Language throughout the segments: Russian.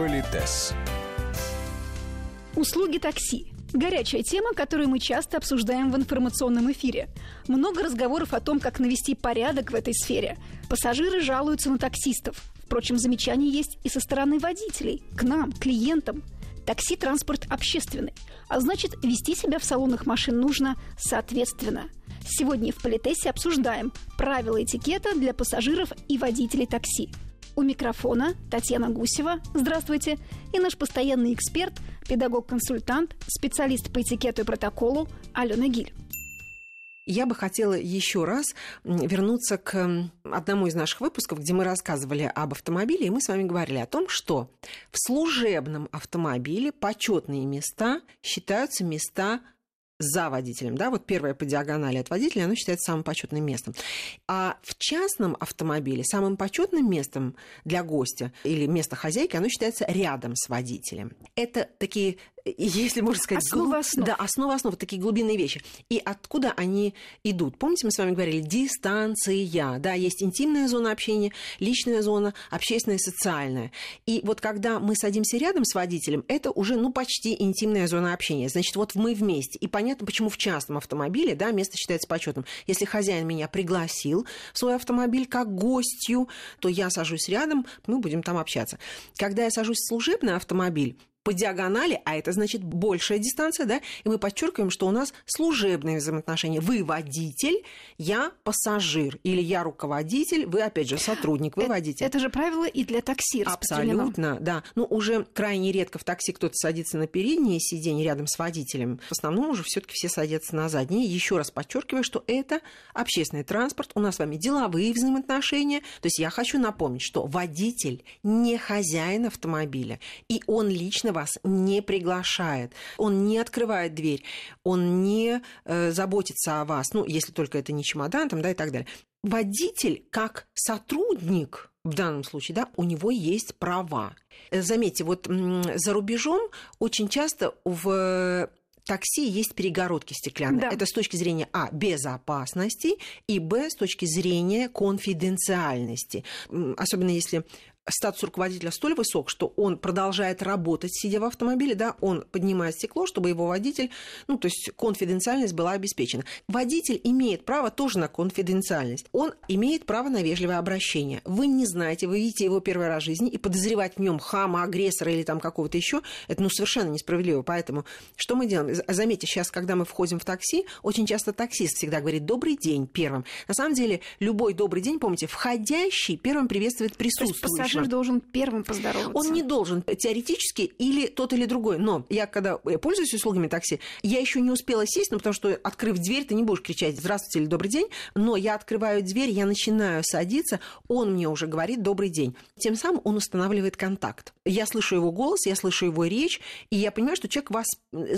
Политес. Услуги такси. Горячая тема, которую мы часто обсуждаем в информационном эфире. Много разговоров о том, как навести порядок в этой сфере. Пассажиры жалуются на таксистов. Впрочем, замечания есть и со стороны водителей, к нам, клиентам. Такси – транспорт общественный, а значит, вести себя в салонах машин нужно соответственно. Сегодня в Политесе обсуждаем правила этикета для пассажиров и водителей такси – у микрофона Татьяна Гусева. Здравствуйте. И наш постоянный эксперт, педагог-консультант, специалист по этикету и протоколу Алена Гиль. Я бы хотела еще раз вернуться к одному из наших выпусков, где мы рассказывали об автомобиле, и мы с вами говорили о том, что в служебном автомобиле почетные места считаются места за водителем, да, вот первое по диагонали от водителя, оно считается самым почетным местом. А в частном автомобиле самым почетным местом для гостя или место хозяйки, оно считается рядом с водителем. Это такие если можно сказать, основа глуб... основ. Да, основа основ, такие глубинные вещи. И откуда они идут? Помните, мы с вами говорили, дистанция, да, есть интимная зона общения, личная зона, общественная социальная. И вот когда мы садимся рядом с водителем, это уже, ну, почти интимная зона общения. Значит, вот мы вместе. И понятно, почему в частном автомобиле, да, место считается почетным. Если хозяин меня пригласил в свой автомобиль как гостью, то я сажусь рядом, мы будем там общаться. Когда я сажусь в служебный автомобиль, по диагонали, а это значит большая дистанция, да, и мы подчеркиваем, что у нас служебные взаимоотношения. Вы водитель, я пассажир, или я руководитель, вы, опять же, сотрудник, вы это, водитель. Это же правило и для такси Абсолютно, да. Ну, уже крайне редко в такси кто-то садится на переднее сиденье рядом с водителем. В основном уже все таки все садятся на заднее. Еще раз подчеркиваю, что это общественный транспорт, у нас с вами деловые взаимоотношения. То есть я хочу напомнить, что водитель не хозяин автомобиля, и он лично лично вас не приглашает, он не открывает дверь, он не э, заботится о вас, ну, если только это не чемодан, там, да, и так далее. Водитель как сотрудник в данном случае, да, у него есть права. Заметьте, вот за рубежом очень часто в такси есть перегородки стеклянные. Да. Это с точки зрения А безопасности и Б с точки зрения конфиденциальности. Особенно если статус руководителя столь высок, что он продолжает работать, сидя в автомобиле, да, он поднимает стекло, чтобы его водитель, ну, то есть конфиденциальность была обеспечена. Водитель имеет право тоже на конфиденциальность. Он имеет право на вежливое обращение. Вы не знаете, вы видите его первый раз в жизни, и подозревать в нем хама, агрессора или там какого-то еще, это, ну, совершенно несправедливо. Поэтому что мы делаем? Заметьте, сейчас, когда мы входим в такси, очень часто таксист всегда говорит «добрый день» первым. На самом деле, любой добрый день, помните, входящий первым приветствует присутствующего пассажир должен первым поздороваться. Он не должен теоретически или тот или другой. Но я, когда пользуюсь услугами такси, я еще не успела сесть, ну, потому что, открыв дверь, ты не будешь кричать «Здравствуйте» или «Добрый день», но я открываю дверь, я начинаю садиться, он мне уже говорит «Добрый день». Тем самым он устанавливает контакт. Я слышу его голос, я слышу его речь, и я понимаю, что человек вас...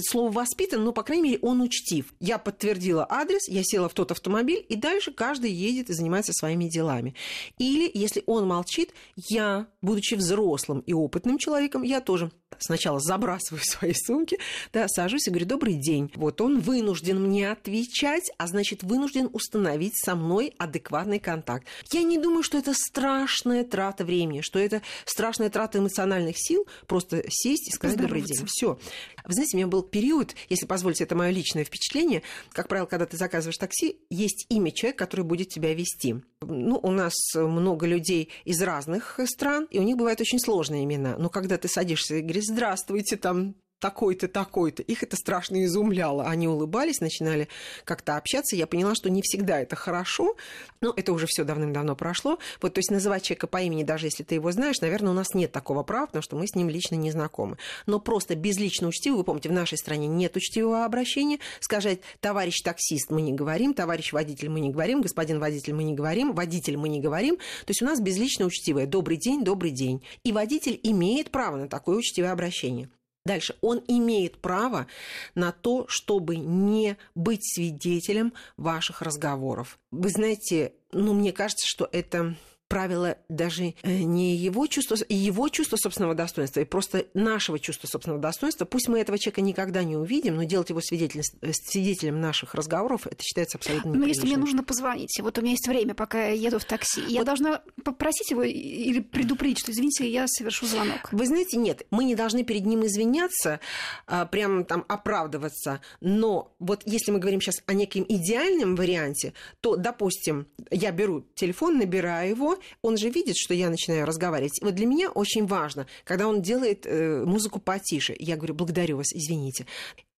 слово «воспитан», но, по крайней мере, он учтив. Я подтвердила адрес, я села в тот автомобиль, и дальше каждый едет и занимается своими делами. Или, если он молчит, я будучи взрослым и опытным человеком, я тоже сначала забрасываю свои сумки, да, сажусь и говорю, добрый день. Вот он вынужден мне отвечать, а значит, вынужден установить со мной адекватный контакт. Я не думаю, что это страшная трата времени, что это страшная трата эмоциональных сил, просто сесть и сказать добрый день. Все. Вы знаете, у меня был период, если позволите, это мое личное впечатление, как правило, когда ты заказываешь такси, есть имя человека, который будет тебя вести. Ну, у нас много людей из разных стран, и у них бывают очень сложные имена. Но когда ты садишься и говоришь, здравствуйте, там такой-то, такой-то. Их это страшно изумляло. Они улыбались, начинали как-то общаться. Я поняла, что не всегда это хорошо. Но это уже все давным-давно прошло. Вот, то есть называть человека по имени, даже если ты его знаешь, наверное, у нас нет такого права, потому что мы с ним лично не знакомы. Но просто безлично учтиво, вы помните, в нашей стране нет учтивого обращения. Сказать товарищ таксист мы не говорим, товарищ водитель мы не говорим, господин водитель мы не говорим, водитель мы не говорим. То есть у нас безлично учтивое добрый день, добрый день. И водитель имеет право на такое учтивое обращение. Дальше. Он имеет право на то, чтобы не быть свидетелем ваших разговоров. Вы знаете, ну, мне кажется, что это правило, даже э, не его чувство, его чувство собственного достоинства, и просто нашего чувства собственного достоинства. Пусть мы этого человека никогда не увидим, но делать его свидетелем, э, свидетелем наших разговоров, это считается абсолютно Но если мне нужно позвонить, вот у меня есть время, пока я еду в такси, вот. я должна попросить его или предупредить, что, извините, я совершу звонок. Вы знаете, нет, мы не должны перед ним извиняться, а, прямо там оправдываться, но вот если мы говорим сейчас о неком идеальном варианте, то, допустим, я беру телефон, набираю его, он же видит, что я начинаю разговаривать. Вот для меня очень важно, когда он делает э, музыку потише, я говорю, благодарю вас, извините.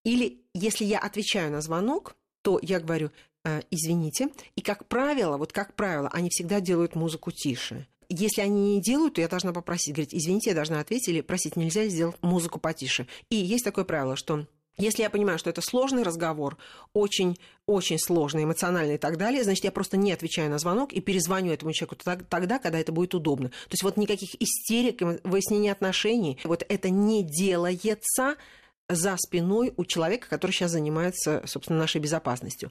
Или если я отвечаю на звонок, то я говорю, э, извините. И, как правило, вот как правило, они всегда делают музыку тише. Если они не делают, то я должна попросить, говорить, извините, я должна ответить, или просить, нельзя сделать музыку потише. И есть такое правило, что если я понимаю, что это сложный разговор, очень, очень сложный, эмоциональный и так далее, значит, я просто не отвечаю на звонок и перезвоню этому человеку тогда, когда это будет удобно. То есть вот никаких истерик, выяснения отношений, вот это не делается за спиной у человека, который сейчас занимается, собственно, нашей безопасностью.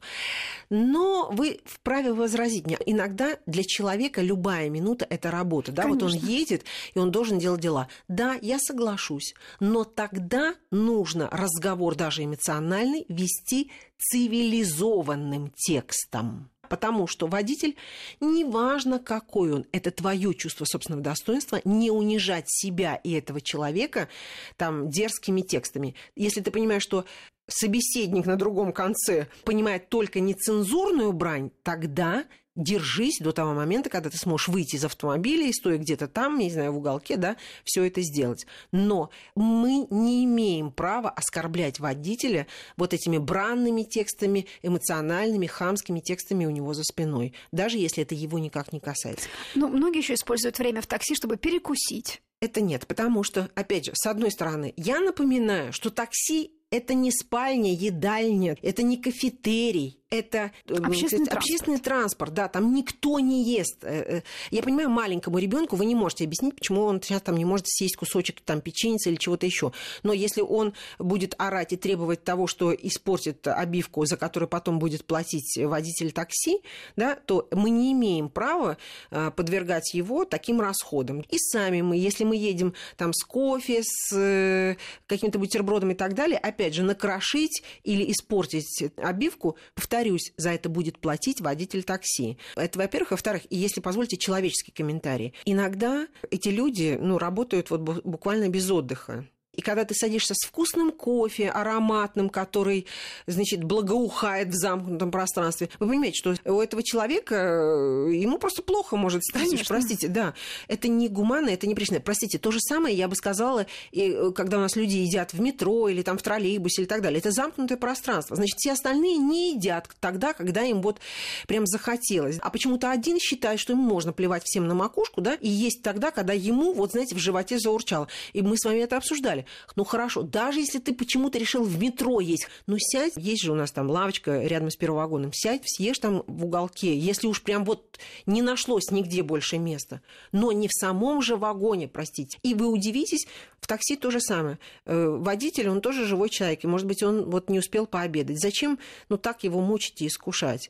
Но вы вправе возразить мне. Иногда для человека любая минута – это работа. Да? Вот он едет, и он должен делать дела. Да, я соглашусь. Но тогда нужно разговор даже эмоциональный вести цивилизованным текстом потому что водитель, неважно какой он, это твое чувство собственного достоинства, не унижать себя и этого человека там дерзкими текстами. Если ты понимаешь, что собеседник на другом конце понимает только нецензурную брань, тогда держись до того момента, когда ты сможешь выйти из автомобиля и стоя где-то там, не знаю, в уголке, да, все это сделать. Но мы не имеем права оскорблять водителя вот этими бранными текстами, эмоциональными, хамскими текстами у него за спиной, даже если это его никак не касается. Ну, многие еще используют время в такси, чтобы перекусить. Это нет, потому что, опять же, с одной стороны, я напоминаю, что такси это не спальня, едальня, это не кафетерий, это э, общественный, транспорт. общественный транспорт, да, там никто не ест. Э, э, я понимаю, маленькому ребенку вы не можете объяснить, почему он сейчас там не может съесть кусочек там печеницы или чего-то еще. Но если он будет орать и требовать того, что испортит обивку, за которую потом будет платить водитель такси, да, то мы не имеем права подвергать его таким расходам. И сами мы, если мы едем там с кофе, с каким-то бутербродом и так далее, опять же, накрошить или испортить обивку, повторяю, повторюсь, за это будет платить водитель такси. Это, во-первых. Во-вторых, и если позволите, человеческий комментарий. Иногда эти люди ну, работают вот буквально без отдыха. И когда ты садишься с вкусным кофе, ароматным, который, значит, благоухает в замкнутом пространстве, вы понимаете, что у этого человека, э, ему просто плохо может стать. Конечно. Простите, да. Это не гуманно, это не причина. Простите, то же самое я бы сказала, и, э, когда у нас люди едят в метро или там в троллейбусе или так далее. Это замкнутое пространство. Значит, все остальные не едят тогда, когда им вот прям захотелось. А почему-то один считает, что ему можно плевать всем на макушку, да, и есть тогда, когда ему, вот знаете, в животе заурчало. И мы с вами это обсуждали. Ну хорошо, даже если ты почему-то решил в метро есть, ну сядь, есть же у нас там лавочка рядом с первым вагоном, сядь, съешь там в уголке, если уж прям вот не нашлось нигде больше места, но не в самом же вагоне, простите. И вы удивитесь, в такси то же самое. Э, водитель, он тоже живой человек, и, может быть, он вот не успел пообедать. Зачем, ну, так его мучить и искушать?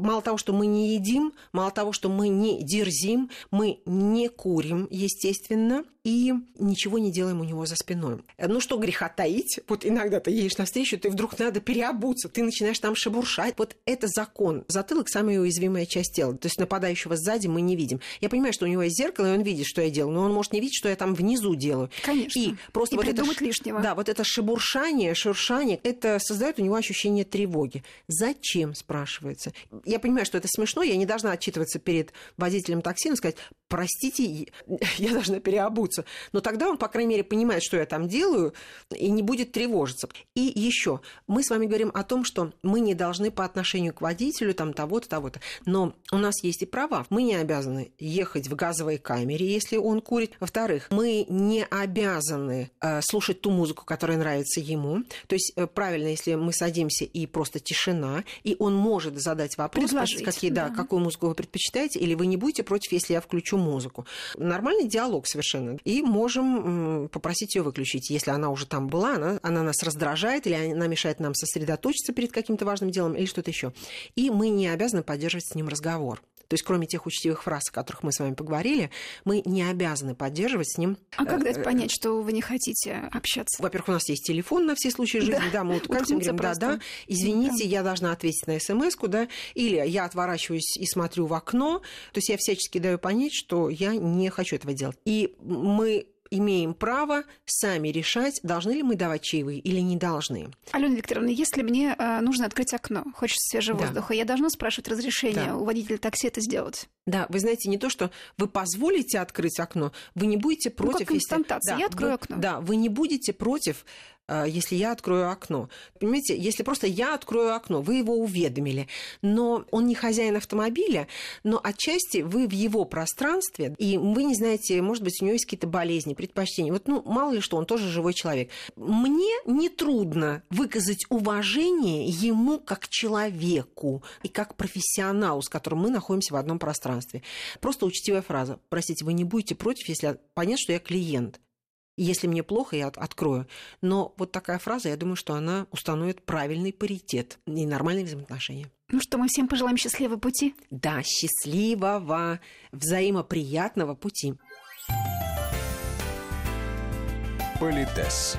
мало того, что мы не едим, мало того, что мы не дерзим, мы не курим, естественно, и ничего не делаем у него за спиной. Ну что греха таить, вот иногда ты едешь навстречу, ты вдруг надо переобуться, ты начинаешь там шебуршать. Вот это закон. Затылок – самая уязвимая часть тела. То есть нападающего сзади мы не видим. Я понимаю, что у него есть зеркало, и он видит, что я делаю, но он может не видеть, что я там внизу делаю. Конечно. И просто и вот это, лишнего. Да, вот это шебуршание, шуршание, это создает у него ощущение тревоги. Зачем, спрашивается. Я понимаю, что это смешно, я не должна отчитываться перед водителем такси, но сказать, простите, я должна переобуться тревожиться. Но тогда он, по крайней мере, понимает, что я там делаю, и не будет тревожиться. И еще, мы с вами говорим о том, что мы не должны по отношению к водителю там того-то, того-то. Но у нас есть и права. Мы не обязаны ехать в газовой камере, если он курит. Во-вторых, мы не обязаны э, слушать ту музыку, которая нравится ему. То есть э, правильно, если мы садимся и просто тишина, и он может задать вопрос, какие, да, да. какую музыку вы предпочитаете, или вы не будете против, если я включу музыку. Нормальный диалог совершенно и можем попросить ее выключить. Если она уже там была, она, она нас раздражает или она мешает нам сосредоточиться перед каким-то важным делом или что-то еще. И мы не обязаны поддерживать с ним разговор. То есть, кроме тех учтивых фраз, о которых мы с вами поговорили, мы не обязаны поддерживать с ним. А как дать понять, что вы не хотите общаться? Во-первых, у нас есть телефон на все случаи жизни, да, да мы утыкаемся, говорим, да, да, извините, да. я должна ответить на смс-ку, да, или я отворачиваюсь и смотрю в окно, то есть я всячески даю понять, что я не хочу этого делать. И мы имеем право сами решать, должны ли мы давать чаевые или не должны. Алена Викторовна, если мне э, нужно открыть окно, хочется свежего да. воздуха, я должна спрашивать разрешение да. у водителя такси это сделать? Да, вы знаете, не то, что вы позволите открыть окно, вы не будете против... Ну, как если... Да, я открою вы, окно. Да, вы не будете против если я открою окно. Понимаете, если просто я открою окно, вы его уведомили, но он не хозяин автомобиля, но отчасти вы в его пространстве, и вы не знаете, может быть, у него есть какие-то болезни, предпочтения. Вот, ну, мало ли что, он тоже живой человек. Мне нетрудно выказать уважение ему как человеку и как профессионалу, с которым мы находимся в одном пространстве. Просто учтивая фраза. Простите, вы не будете против, если понять, что я клиент. Если мне плохо, я открою. Но вот такая фраза, я думаю, что она установит правильный паритет и нормальные взаимоотношения. Ну что, мы всем пожелаем счастливого пути? Да, счастливого, взаимоприятного пути. Политес.